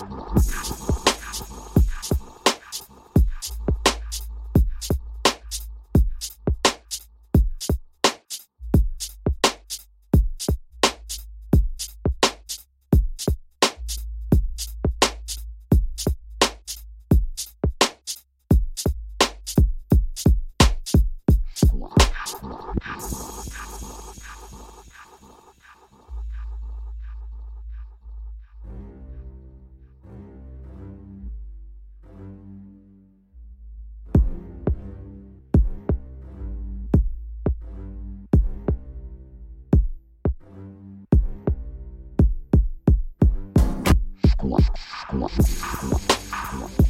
Thank you. 壊す壊す壊す壊す。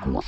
Come on.